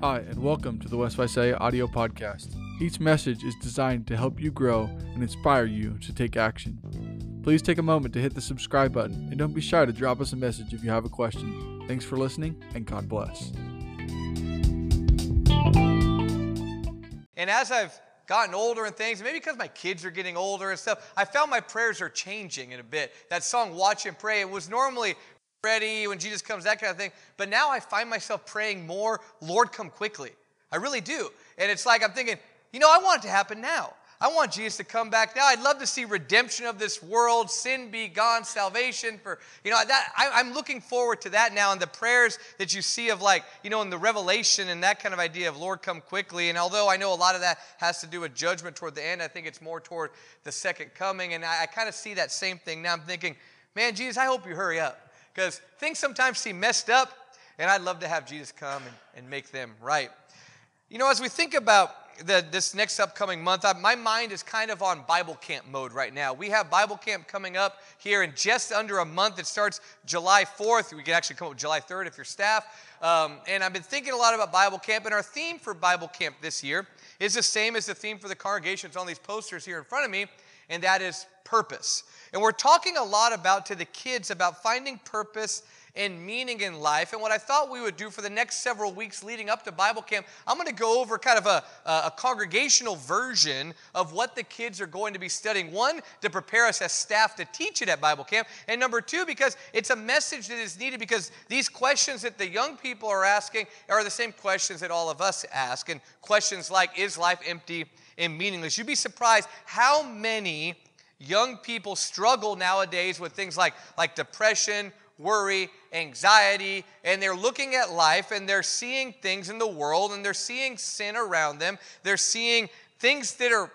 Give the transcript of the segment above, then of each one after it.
Hi, and welcome to the West Visalia audio podcast. Each message is designed to help you grow and inspire you to take action. Please take a moment to hit the subscribe button and don't be shy to drop us a message if you have a question. Thanks for listening and God bless. And as I've gotten older and things, maybe because my kids are getting older and stuff, I found my prayers are changing in a bit. That song, Watch and Pray, it was normally ready when Jesus comes, that kind of thing. But now I find myself praying more, Lord, come quickly. I really do. And it's like I'm thinking, you know, I want it to happen now. I want Jesus to come back now. I'd love to see redemption of this world, sin be gone, salvation for, you know, that I, am looking forward to that now. And the prayers that you see of like, you know, in the revelation and that kind of idea of Lord come quickly. And although I know a lot of that has to do with judgment toward the end, I think it's more toward the second coming. And I, I kind of see that same thing now. I'm thinking, man, Jesus, I hope you hurry up because things sometimes seem messed up, and I'd love to have Jesus come and, and make them right. You know, as we think about the, this next upcoming month, I, my mind is kind of on Bible camp mode right now. We have Bible camp coming up here in just under a month. It starts July 4th. We can actually come up July 3rd if you're staff. Um, and I've been thinking a lot about Bible camp, and our theme for Bible camp this year is the same as the theme for the congregation. It's on these posters here in front of me, and that is purpose. And we're talking a lot about to the kids about finding purpose and meaning in life. And what I thought we would do for the next several weeks leading up to Bible camp, I'm going to go over kind of a, a congregational version of what the kids are going to be studying. One, to prepare us as staff to teach it at Bible camp. And number two, because it's a message that is needed because these questions that the young people are asking are the same questions that all of us ask. And questions like, is life empty and meaningless? You'd be surprised how many young people struggle nowadays with things like, like depression, worry, anxiety, and they're looking at life and they're seeing things in the world and they're seeing sin around them. They're seeing things that are,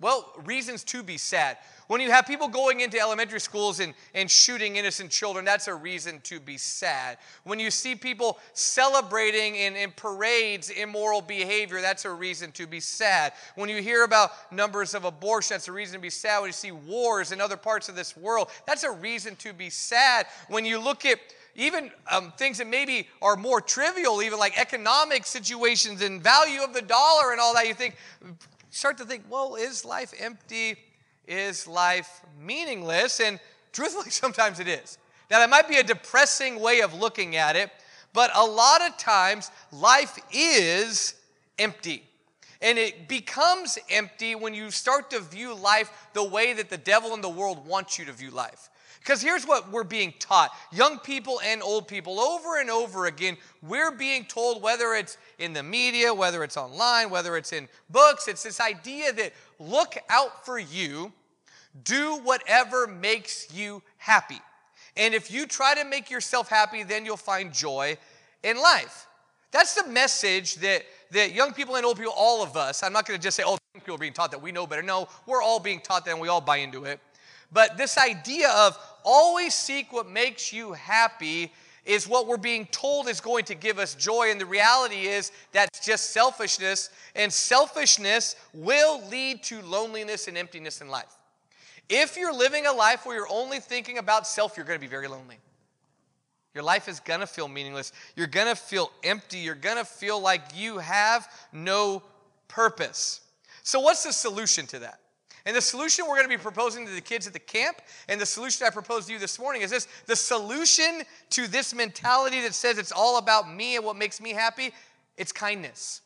well, reasons to be sad. When you have people going into elementary schools and, and shooting innocent children, that's a reason to be sad. When you see people celebrating in, in parades immoral behavior, that's a reason to be sad. When you hear about numbers of abortion, that's a reason to be sad. When you see wars in other parts of this world, that's a reason to be sad. When you look at even um, things that maybe are more trivial, even like economic situations and value of the dollar and all that, you think, start to think, well, is life empty? is life meaningless? And truthfully, sometimes it is. Now, that might be a depressing way of looking at it, but a lot of times life is empty. And it becomes empty when you start to view life the way that the devil and the world wants you to view life. Because here's what we're being taught young people and old people, over and over again, we're being told, whether it's in the media, whether it's online, whether it's in books, it's this idea that look out for you do whatever makes you happy. And if you try to make yourself happy, then you'll find joy in life. That's the message that, that young people and old people, all of us, I'm not going to just say, oh, people are being taught that we know better. No, we're all being taught that and we all buy into it. But this idea of always seek what makes you happy is what we're being told is going to give us joy. And the reality is that's just selfishness. And selfishness will lead to loneliness and emptiness in life. If you're living a life where you're only thinking about self, you're going to be very lonely. Your life is going to feel meaningless. You're going to feel empty. You're going to feel like you have no purpose. So, what's the solution to that? And the solution we're going to be proposing to the kids at the camp, and the solution I proposed to you this morning is this the solution to this mentality that says it's all about me and what makes me happy, it's kindness.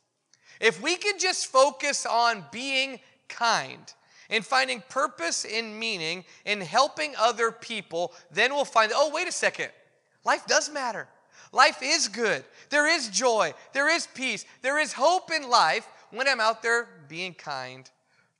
If we could just focus on being kind, in finding purpose and meaning in helping other people, then we'll find, oh, wait a second, life does matter. Life is good. There is joy. There is peace. There is hope in life when I'm out there being kind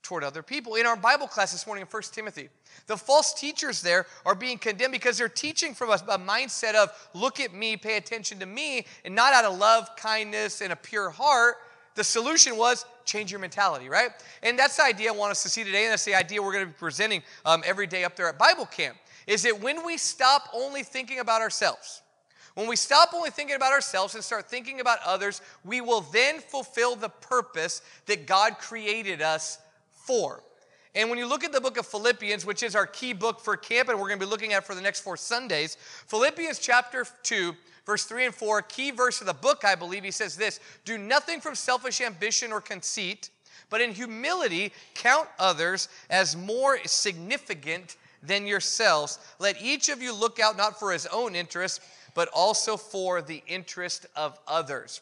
toward other people. In our Bible class this morning in 1 Timothy, the false teachers there are being condemned because they're teaching from a, a mindset of look at me, pay attention to me, and not out of love, kindness, and a pure heart. The solution was change your mentality, right? And that's the idea I want us to see today, and that's the idea we're going to be presenting um, every day up there at Bible camp. Is that when we stop only thinking about ourselves, when we stop only thinking about ourselves and start thinking about others, we will then fulfill the purpose that God created us for. And when you look at the book of Philippians, which is our key book for camp, and we're going to be looking at for the next four Sundays, Philippians chapter 2 verse 3 and 4, key verse of the book, I believe, he says this Do nothing from selfish ambition or conceit, but in humility count others as more significant than yourselves. Let each of you look out not for his own interest, but also for the interest of others.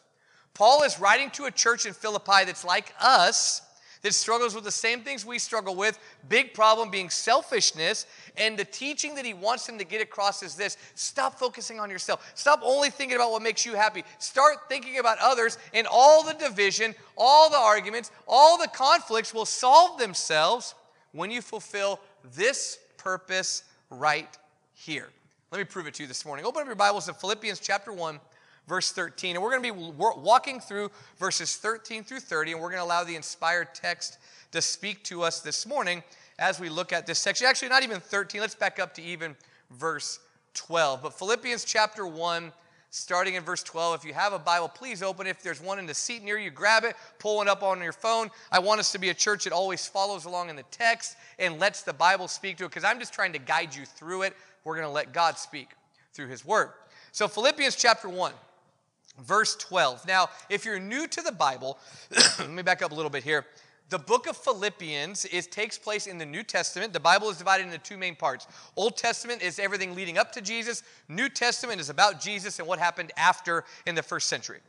Paul is writing to a church in Philippi that's like us that struggles with the same things we struggle with. Big problem being selfishness. And the teaching that he wants them to get across is this stop focusing on yourself. Stop only thinking about what makes you happy. Start thinking about others, and all the division, all the arguments, all the conflicts will solve themselves when you fulfill this purpose right here. Let me prove it to you this morning. Open up your Bibles to Philippians chapter 1 verse 13. And we're going to be walking through verses 13 through 30, and we're going to allow the inspired text to speak to us this morning as we look at this section. Actually, not even 13. Let's back up to even verse 12. But Philippians chapter 1, starting in verse 12. If you have a Bible, please open it. If there's one in the seat near you, grab it, pull it up on your phone. I want us to be a church that always follows along in the text and lets the Bible speak to it because I'm just trying to guide you through it. We're going to let God speak through His Word. So, Philippians chapter 1 verse 12. Now, if you're new to the Bible, let me back up a little bit here. The book of Philippians is, takes place in the New Testament. The Bible is divided into two main parts. Old Testament is everything leading up to Jesus. New Testament is about Jesus and what happened after in the first century.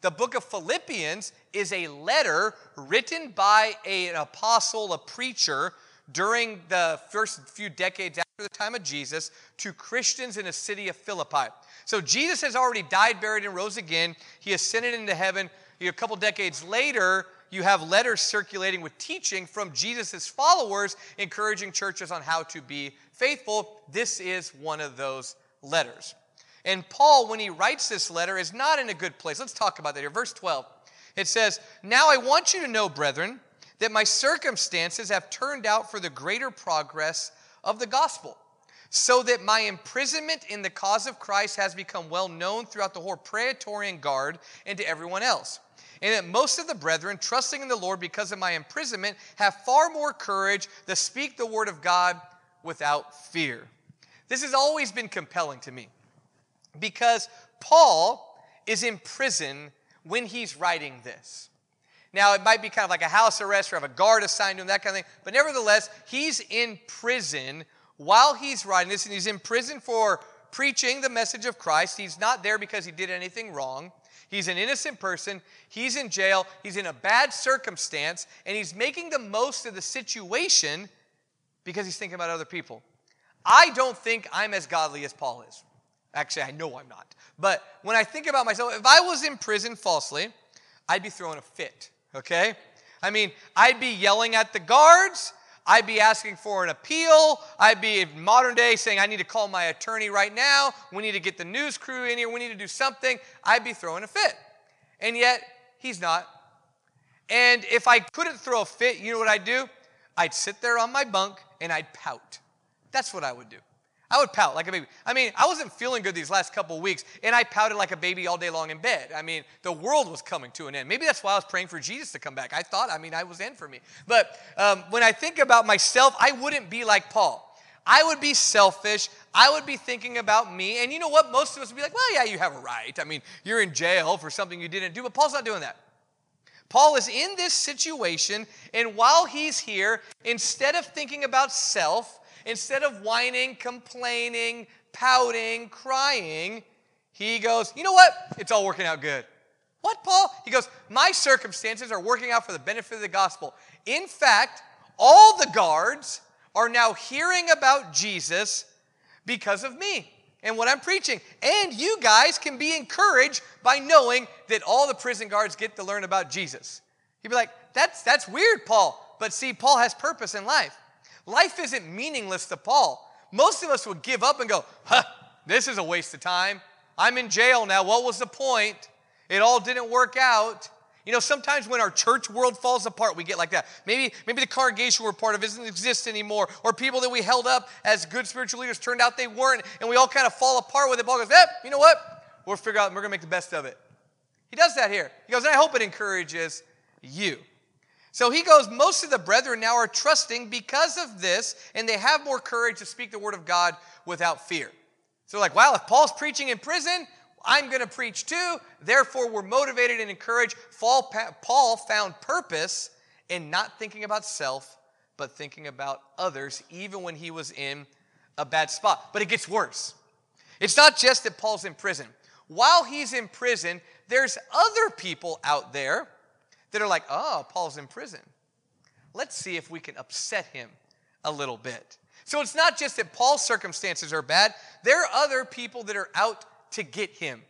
The book of Philippians is a letter written by an apostle, a preacher, during the first few decades after the time of Jesus to Christians in the city of Philippi. So Jesus has already died, buried, and rose again. He ascended into heaven. A couple decades later, you have letters circulating with teaching from Jesus' followers, encouraging churches on how to be faithful. This is one of those letters. And Paul, when he writes this letter, is not in a good place. Let's talk about that here. Verse 12. It says, Now I want you to know, brethren, that my circumstances have turned out for the greater progress of the gospel so that my imprisonment in the cause of Christ has become well known throughout the whole Praetorian Guard and to everyone else. And that most of the brethren, trusting in the Lord because of my imprisonment, have far more courage to speak the word of God without fear. This has always been compelling to me because Paul is in prison when he's writing this. Now, it might be kind of like a house arrest or have a guard assigned to him, that kind of thing, but nevertheless, he's in prison while he's writing this, and he's in prison for preaching the message of Christ. He's not there because he did anything wrong. He's an innocent person. He's in jail. He's in a bad circumstance, and he's making the most of the situation because he's thinking about other people. I don't think I'm as godly as Paul is. Actually, I know I'm not. But when I think about myself, if I was in prison falsely, I'd be throwing a fit, okay? I mean, I'd be yelling at the guards. I'd be asking for an appeal. I'd be in modern day saying, I need to call my attorney right now. We need to get the news crew in here. We need to do something. I'd be throwing a fit. And yet, he's not. And if I couldn't throw a fit, you know what I'd do? I'd sit there on my bunk and I'd pout. That's what I would do. I would pout like a baby. I mean, I wasn't feeling good these last couple weeks, and I pouted like a baby all day long in bed. I mean, the world was coming to an end. Maybe that's why I was praying for Jesus to come back. I thought, I mean, I was in for me. But um, when I think about myself, I wouldn't be like Paul. I would be selfish. I would be thinking about me. And you know what? Most of us would be like, well, yeah, you have a right. I mean, you're in jail for something you didn't do. But Paul's not doing that. Paul is in this situation, and while he's here, instead of thinking about self, Instead of whining, complaining, pouting, crying, he goes, You know what? It's all working out good. What, Paul? He goes, My circumstances are working out for the benefit of the gospel. In fact, all the guards are now hearing about Jesus because of me and what I'm preaching. And you guys can be encouraged by knowing that all the prison guards get to learn about Jesus. You'd be like, that's, that's weird, Paul. But see, Paul has purpose in life. Life isn't meaningless to Paul. Most of us would give up and go, huh, this is a waste of time. I'm in jail now. What was the point? It all didn't work out. You know, sometimes when our church world falls apart, we get like that. Maybe, maybe the congregation we're part of doesn't exist anymore, or people that we held up as good spiritual leaders turned out they weren't, and we all kind of fall apart with it. Paul goes, eh, you know what? We'll figure out, we're going to make the best of it. He does that here. He goes, and I hope it encourages you. So he goes, Most of the brethren now are trusting because of this, and they have more courage to speak the word of God without fear. So, like, wow, if Paul's preaching in prison, I'm going to preach too. Therefore, we're motivated and encouraged. Paul found purpose in not thinking about self, but thinking about others, even when he was in a bad spot. But it gets worse. It's not just that Paul's in prison. While he's in prison, there's other people out there that are like, oh, Paul's in prison. Let's see if we can upset him a little bit. So it's not just that Paul's circumstances are bad, there are other people that are out to get him.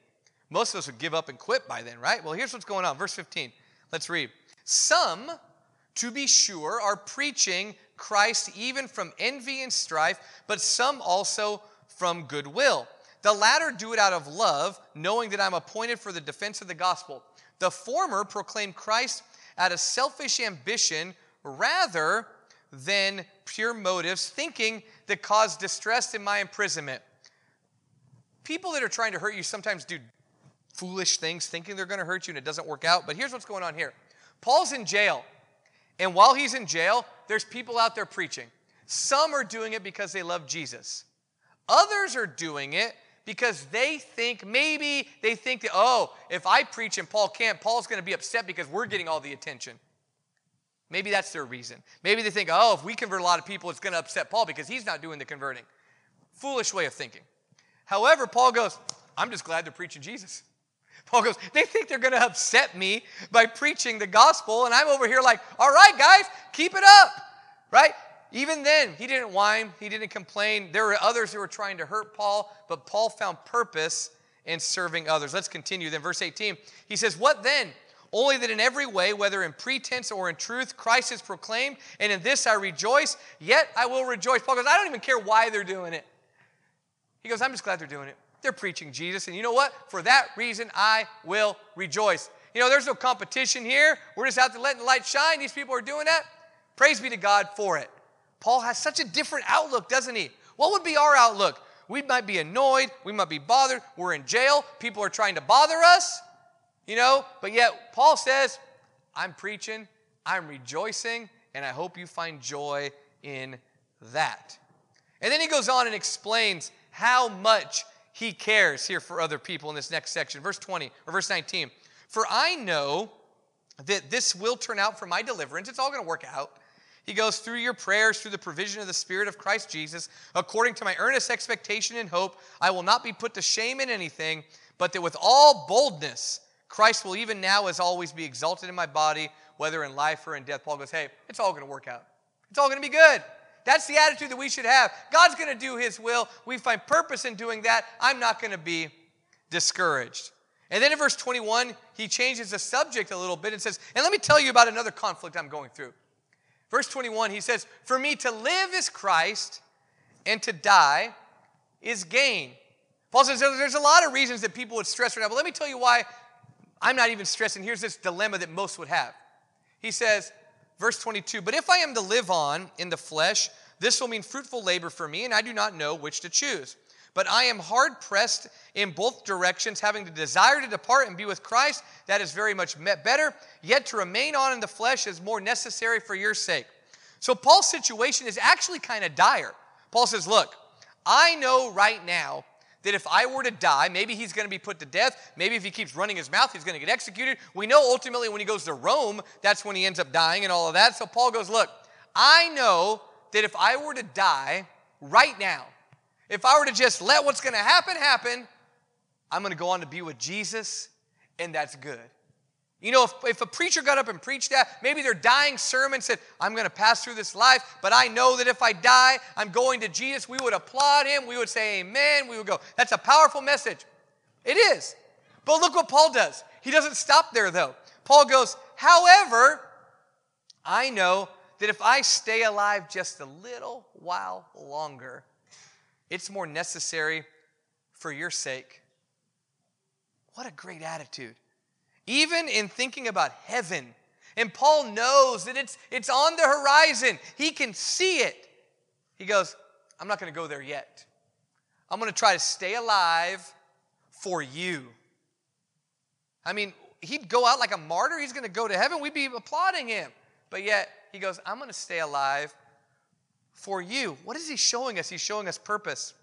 Most of us would give up and quit by then, right? Well, here's what's going on. Verse 15. Let's read. Some, to be sure, are preaching Christ even from envy and strife, but some also from goodwill. The latter do it out of love, knowing that I'm appointed for the defense of the gospel. The former proclaim Christ out of selfish ambition rather than pure motives, thinking that caused distress in my imprisonment. People that are trying to hurt you sometimes do foolish things, thinking they're going to hurt you, and it doesn't work out. But here's what's going on here Paul's in jail. And while he's in jail, there's people out there preaching. Some are doing it because they love Jesus. Others are doing it because they think maybe they think that, oh, if I preach and Paul can't, Paul's going to be upset because we're getting all the attention. Maybe that's their reason. Maybe they think, oh, if we convert a lot of people, it's going to upset Paul because he's not doing the converting. Foolish way of thinking. However, Paul goes, I'm just glad they're preaching Jesus. Paul goes, they think they're going to upset me by preaching the gospel, and I'm over here like, all right, guys, keep it up, right? Even then, he didn't whine, he didn't complain. There were others who were trying to hurt Paul, but Paul found purpose in serving others. Let's continue then. Verse 18, he says, What then? Only that in every way, whether in pretense or in truth, Christ is proclaimed, and in this I rejoice, yet I will rejoice. Paul goes, I don't even care why they're doing it. He goes, I'm just glad they're doing it. They're preaching Jesus, and you know what? For that reason, I will rejoice. You know, there's no competition here. We're just out to letting the light shine. These people are doing that. Praise be to God for it. Paul has such a different outlook, doesn't he? What would be our outlook? We might be annoyed. We might be bothered. We're in jail. People are trying to bother us you know, but yet Paul says, I'm preaching, I'm rejoicing, and I hope you find joy in that. And then he goes on and explains how much he cares here for other people in this next section. Verse 20 or verse 19. For I know that this will turn out for my deliverance. It's all going to work out. He goes through your prayers, through the provision of the Spirit of Christ Jesus, according to my earnest expectation and hope, I will not be put to shame in anything, but that with all boldness, Christ will even now, as always, be exalted in my body, whether in life or in death. Paul goes, Hey, it's all going to work out. It's all going to be good. That's the attitude that we should have. God's going to do His will. We find purpose in doing that. I'm not going to be discouraged. And then in verse 21, he changes the subject a little bit and says, And let me tell you about another conflict I'm going through. Verse 21, he says, For me to live is Christ, and to die is gain. Paul says there's a lot of reasons that people would stress right now, but let me tell you why I'm not even stressing. Here's this dilemma that most would have. He says, verse 22 But if I am to live on in the flesh, this will mean fruitful labor for me, and I do not know which to choose. But I am hard pressed in both directions, having the desire to depart and be with Christ. That is very much better. Yet to remain on in the flesh is more necessary for your sake. So Paul's situation is actually kind of dire. Paul says, Look, I know right now that if I were to die, maybe he's going to be put to death. Maybe if he keeps running his mouth, he's going to get executed. We know ultimately when he goes to Rome, that's when he ends up dying and all of that. So Paul goes, Look, I know that if I were to die right now, if I were to just let what's going to happen happen, I'm going to go on to be with Jesus, and that's good. You know, if, if a preacher got up and preached that, maybe their dying sermon said, I'm going to pass through this life, but I know that if I die, I'm going to Jesus, we would applaud him. We would say amen. We would go, that's a powerful message. It is. But look what Paul does. He doesn't stop there, though. Paul goes, however, I know that if I stay alive just a little while longer, it's more necessary for your sake. What a great attitude even in thinking about heaven. And Paul knows that it's, it's on the horizon, he can see it. He goes, I'm not going to go there yet. I'm going to try to stay alive for you. I mean, he'd go out like a martyr. He's going to go to heaven. We'd be applauding him. But yet, he goes, I'm going to stay alive for you. What is he showing us? He's showing us purpose,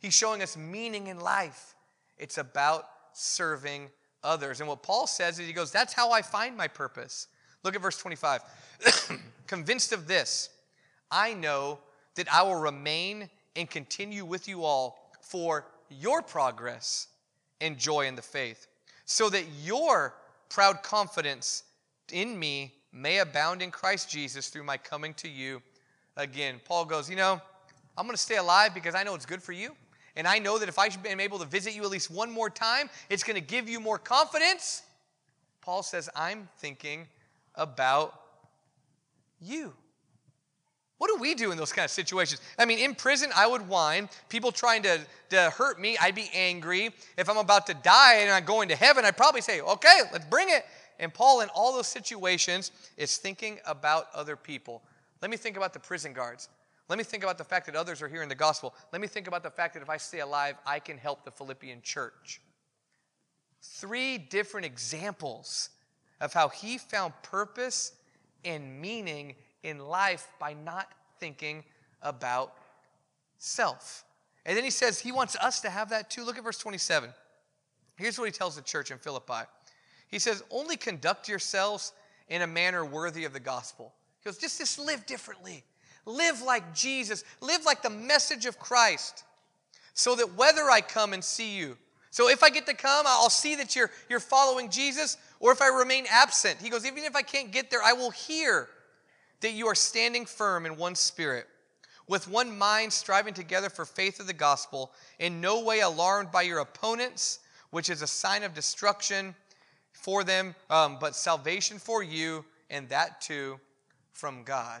he's showing us meaning in life. It's about serving others. And what Paul says is he goes, That's how I find my purpose. Look at verse 25. Convinced of this, I know that I will remain and continue with you all for your progress and joy in the faith, so that your proud confidence in me may abound in Christ Jesus through my coming to you again. Paul goes, You know, I'm going to stay alive because I know it's good for you. And I know that if I am able to visit you at least one more time, it's going to give you more confidence. Paul says, I'm thinking about you. What do we do in those kind of situations? I mean, in prison, I would whine. People trying to, to hurt me, I'd be angry. If I'm about to die and I'm going to heaven, I'd probably say, okay, let's bring it. And Paul, in all those situations, is thinking about other people. Let me think about the prison guards. Let me think about the fact that others are hearing the gospel. Let me think about the fact that if I stay alive, I can help the Philippian church. Three different examples of how he found purpose and meaning in life by not thinking about self. And then he says he wants us to have that too. Look at verse 27. Here's what he tells the church in Philippi He says, Only conduct yourselves in a manner worthy of the gospel. He goes, Just, just live differently. Live like Jesus. Live like the message of Christ. So that whether I come and see you, so if I get to come, I'll see that you're, you're following Jesus, or if I remain absent, he goes, even if I can't get there, I will hear that you are standing firm in one spirit, with one mind striving together for faith of the gospel, in no way alarmed by your opponents, which is a sign of destruction for them, um, but salvation for you, and that too from God.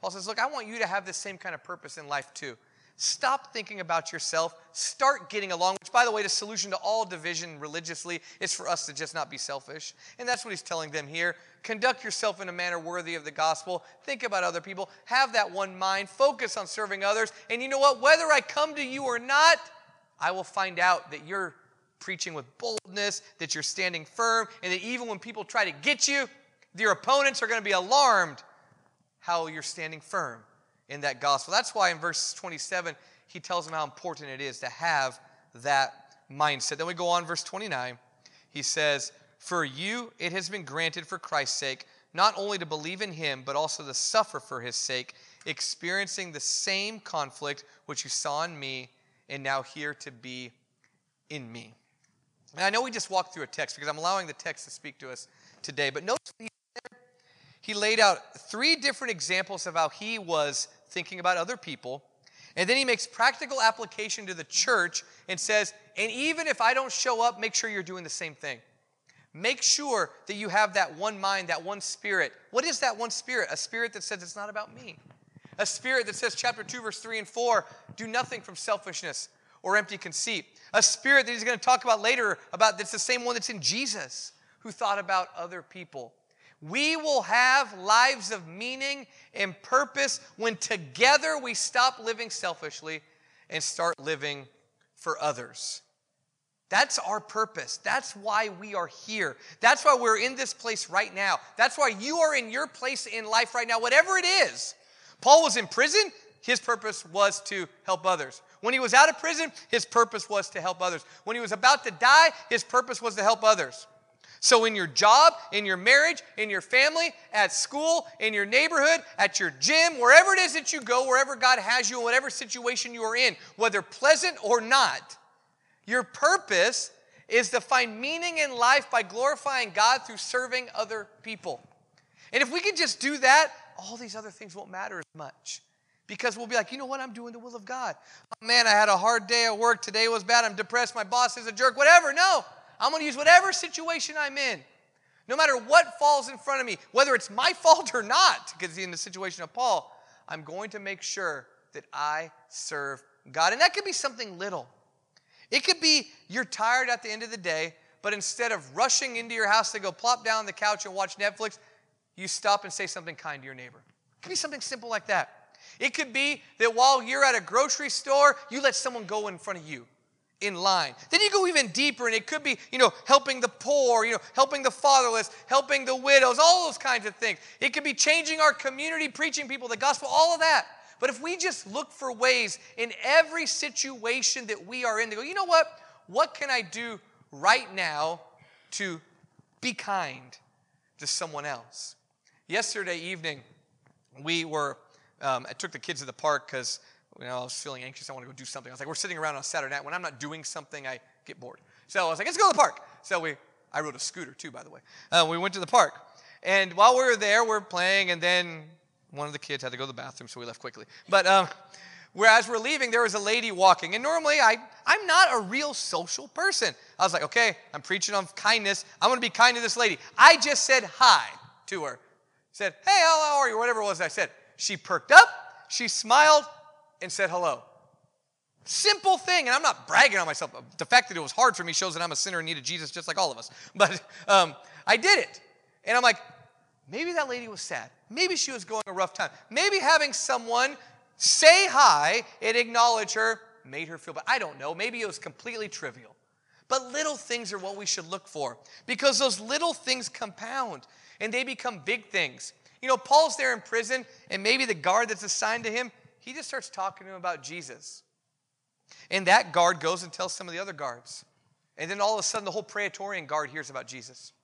Paul says, Look, I want you to have the same kind of purpose in life too. Stop thinking about yourself. Start getting along, which, by the way, the solution to all division religiously is for us to just not be selfish. And that's what he's telling them here. Conduct yourself in a manner worthy of the gospel. Think about other people. Have that one mind. Focus on serving others. And you know what? Whether I come to you or not, I will find out that you're preaching with boldness, that you're standing firm, and that even when people try to get you, your opponents are going to be alarmed how you're standing firm in that gospel. That's why in verse 27, he tells them how important it is to have that mindset. Then we go on, verse 29. He says, For you it has been granted for Christ's sake, not only to believe in him, but also to suffer for his sake, experiencing the same conflict which you saw in me and now here to be in me. And I know we just walked through a text because I'm allowing the text to speak to us today, but notice he laid out three different examples of how he was thinking about other people. And then he makes practical application to the church and says, and even if I don't show up, make sure you're doing the same thing. Make sure that you have that one mind, that one spirit. What is that one spirit? A spirit that says it's not about me. A spirit that says, chapter 2, verse 3 and 4, do nothing from selfishness or empty conceit. A spirit that he's going to talk about later about that's the same one that's in Jesus, who thought about other people. We will have lives of meaning and purpose when together we stop living selfishly and start living for others. That's our purpose. That's why we are here. That's why we're in this place right now. That's why you are in your place in life right now, whatever it is. Paul was in prison, his purpose was to help others. When he was out of prison, his purpose was to help others. When he was about to die, his purpose was to help others. So, in your job, in your marriage, in your family, at school, in your neighborhood, at your gym, wherever it is that you go, wherever God has you, whatever situation you are in, whether pleasant or not, your purpose is to find meaning in life by glorifying God through serving other people. And if we can just do that, all these other things won't matter as much. Because we'll be like, you know what? I'm doing the will of God. Oh, man, I had a hard day at work. Today was bad. I'm depressed. My boss is a jerk. Whatever. No. I'm going to use whatever situation I'm in, no matter what falls in front of me, whether it's my fault or not, because in the situation of Paul, I'm going to make sure that I serve God. And that could be something little. It could be you're tired at the end of the day, but instead of rushing into your house to go plop down on the couch and watch Netflix, you stop and say something kind to your neighbor. It could be something simple like that. It could be that while you're at a grocery store, you let someone go in front of you in line. Then you go even deeper, and it could be, you know, helping the poor, you know, helping the fatherless, helping the widows, all those kinds of things. It could be changing our community, preaching people the gospel, all of that. But if we just look for ways in every situation that we are in to go, you know what? What can I do right now to be kind to someone else. Yesterday evening, we were, um, I took the kids to the park because you know, I was feeling anxious. I want to go do something. I was like, we're sitting around on Saturday night. When I'm not doing something, I get bored. So I was like, let's go to the park. So we, I rode a scooter too, by the way. Uh, we went to the park. And while we were there, we are playing, and then one of the kids had to go to the bathroom, so we left quickly. But um, whereas we're leaving, there was a lady walking. And normally, I, I'm not a real social person. I was like, okay, I'm preaching on kindness. I'm going to be kind to this lady. I just said hi to her. Said, hey, how are you? Whatever it was I said. She perked up, she smiled, and said hello. Simple thing, and I'm not bragging on myself. The fact that it was hard for me shows that I'm a sinner in need of Jesus just like all of us. But um, I did it. And I'm like, maybe that lady was sad. Maybe she was going a rough time. Maybe having someone say hi and acknowledge her made her feel bad. I don't know. Maybe it was completely trivial. But little things are what we should look for because those little things compound and they become big things. You know, Paul's there in prison, and maybe the guard that's assigned to him, he just starts talking to him about Jesus. And that guard goes and tells some of the other guards. And then all of a sudden, the whole Praetorian guard hears about Jesus.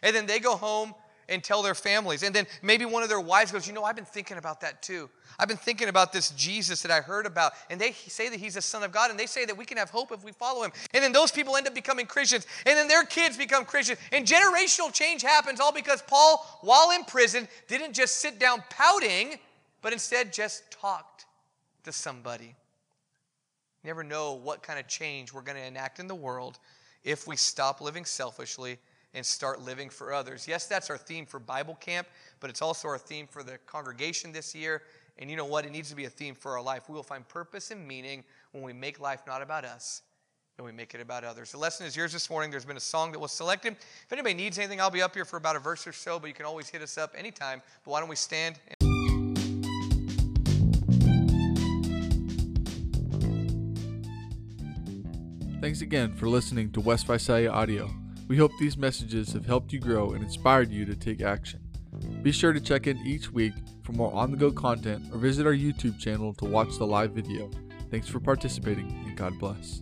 And then they go home and tell their families. And then maybe one of their wives goes, You know, I've been thinking about that too. I've been thinking about this Jesus that I heard about. And they say that he's the Son of God. And they say that we can have hope if we follow him. And then those people end up becoming Christians. And then their kids become Christians. And generational change happens all because Paul, while in prison, didn't just sit down pouting, but instead just talked to somebody. You never know what kind of change we're going to enact in the world if we stop living selfishly and start living for others. Yes, that's our theme for Bible camp, but it's also our theme for the congregation this year. And you know what? It needs to be a theme for our life. We will find purpose and meaning when we make life not about us and we make it about others. The lesson is yours this morning. There's been a song that was selected. If anybody needs anything, I'll be up here for about a verse or so, but you can always hit us up anytime. But why don't we stand? Thanks again for listening to West Visalia Audio. We hope these messages have helped you grow and inspired you to take action. Be sure to check in each week for more on the go content or visit our YouTube channel to watch the live video. Thanks for participating and God bless.